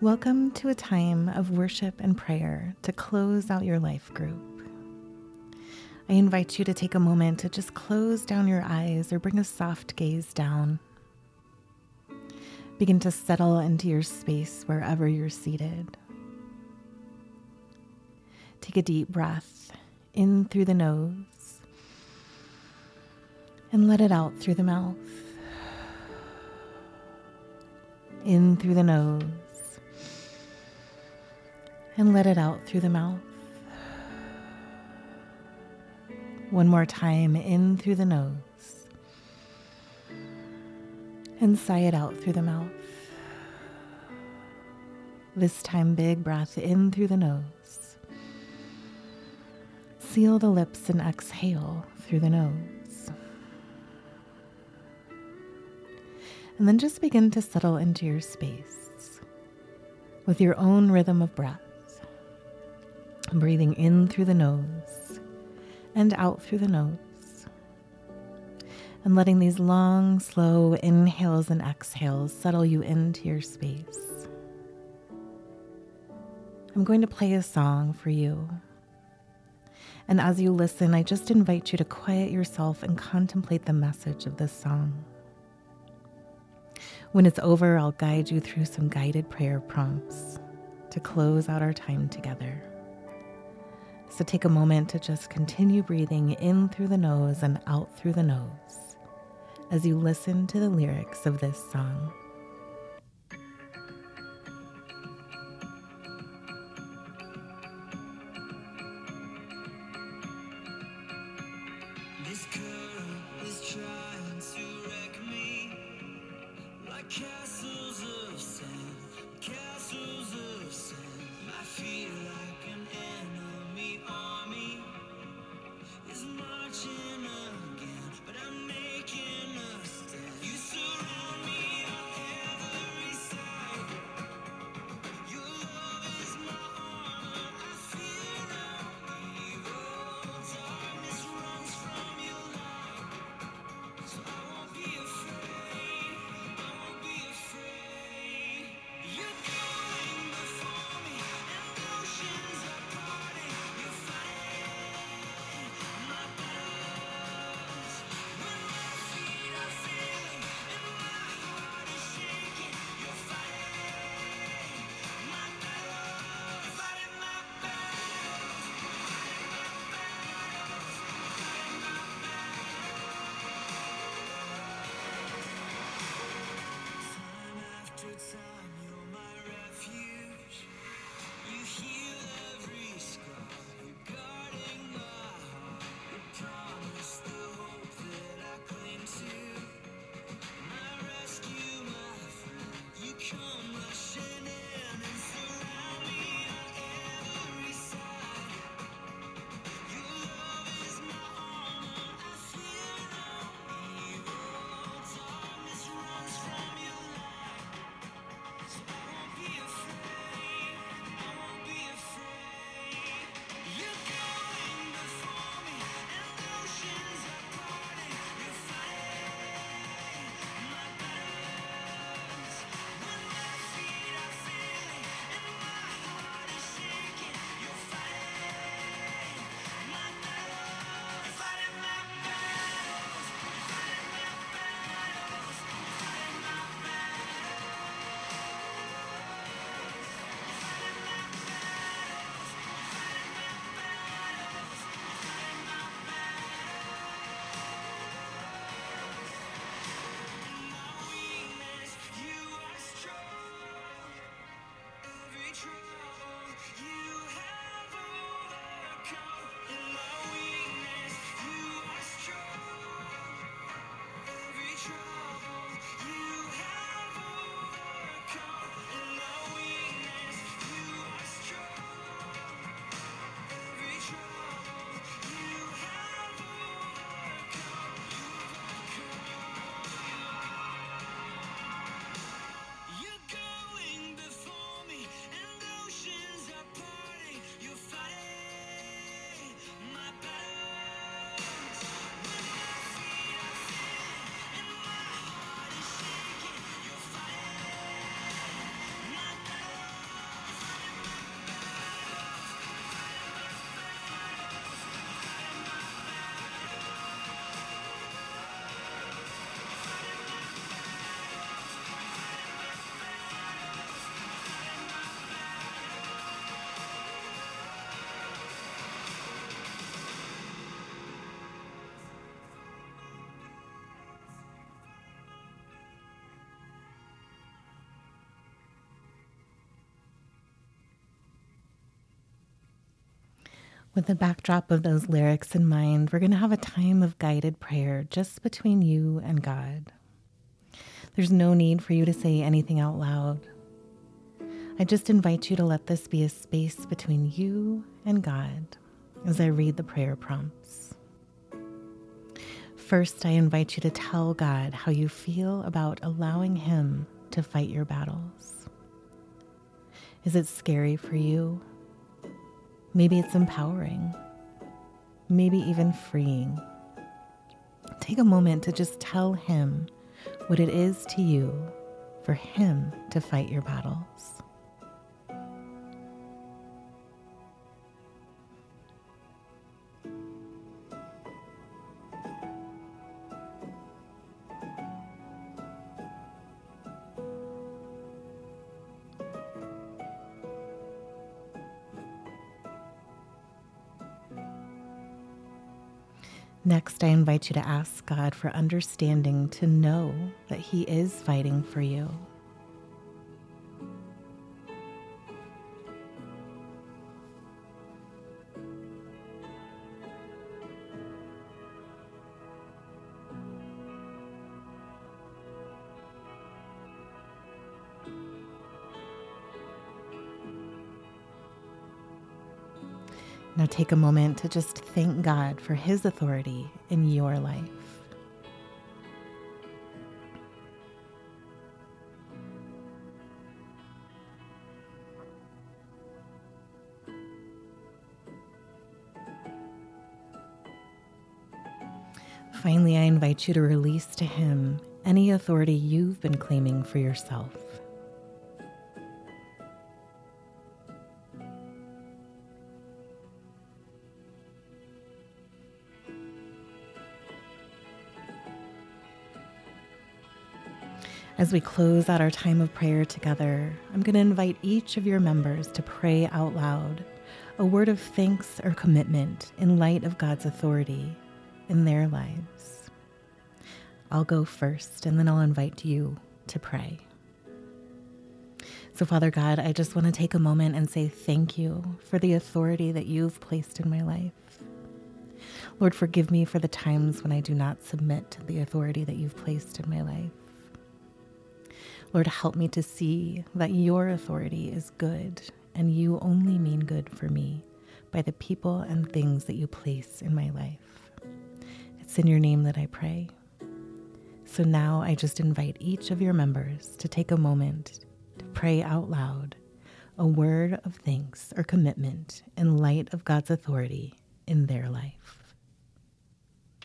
Welcome to a time of worship and prayer to close out your life group. I invite you to take a moment to just close down your eyes or bring a soft gaze down. Begin to settle into your space wherever you're seated. Take a deep breath in through the nose and let it out through the mouth. In through the nose and let it out through the mouth. One more time in through the nose and sigh it out through the mouth. This time, big breath in through the nose. Seal the lips and exhale through the nose. And then just begin to settle into your space with your own rhythm of breath. Breathing in through the nose and out through the nose. And letting these long, slow inhales and exhales settle you into your space. I'm going to play a song for you. And as you listen, I just invite you to quiet yourself and contemplate the message of this song. When it's over, I'll guide you through some guided prayer prompts to close out our time together. So take a moment to just continue breathing in through the nose and out through the nose as you listen to the lyrics of this song. This current With the backdrop of those lyrics in mind, we're going to have a time of guided prayer just between you and God. There's no need for you to say anything out loud. I just invite you to let this be a space between you and God as I read the prayer prompts. First, I invite you to tell God how you feel about allowing Him to fight your battles. Is it scary for you? Maybe it's empowering, maybe even freeing. Take a moment to just tell Him what it is to you for Him to fight your battles. Next, I invite you to ask God for understanding to know that He is fighting for you. Now take a moment to just thank God for His authority in your life. Finally, I invite you to release to Him any authority you've been claiming for yourself. As we close out our time of prayer together, I'm going to invite each of your members to pray out loud a word of thanks or commitment in light of God's authority in their lives. I'll go first and then I'll invite you to pray. So, Father God, I just want to take a moment and say thank you for the authority that you've placed in my life. Lord, forgive me for the times when I do not submit to the authority that you've placed in my life. Lord, help me to see that your authority is good and you only mean good for me by the people and things that you place in my life. It's in your name that I pray. So now I just invite each of your members to take a moment to pray out loud a word of thanks or commitment in light of God's authority in their life.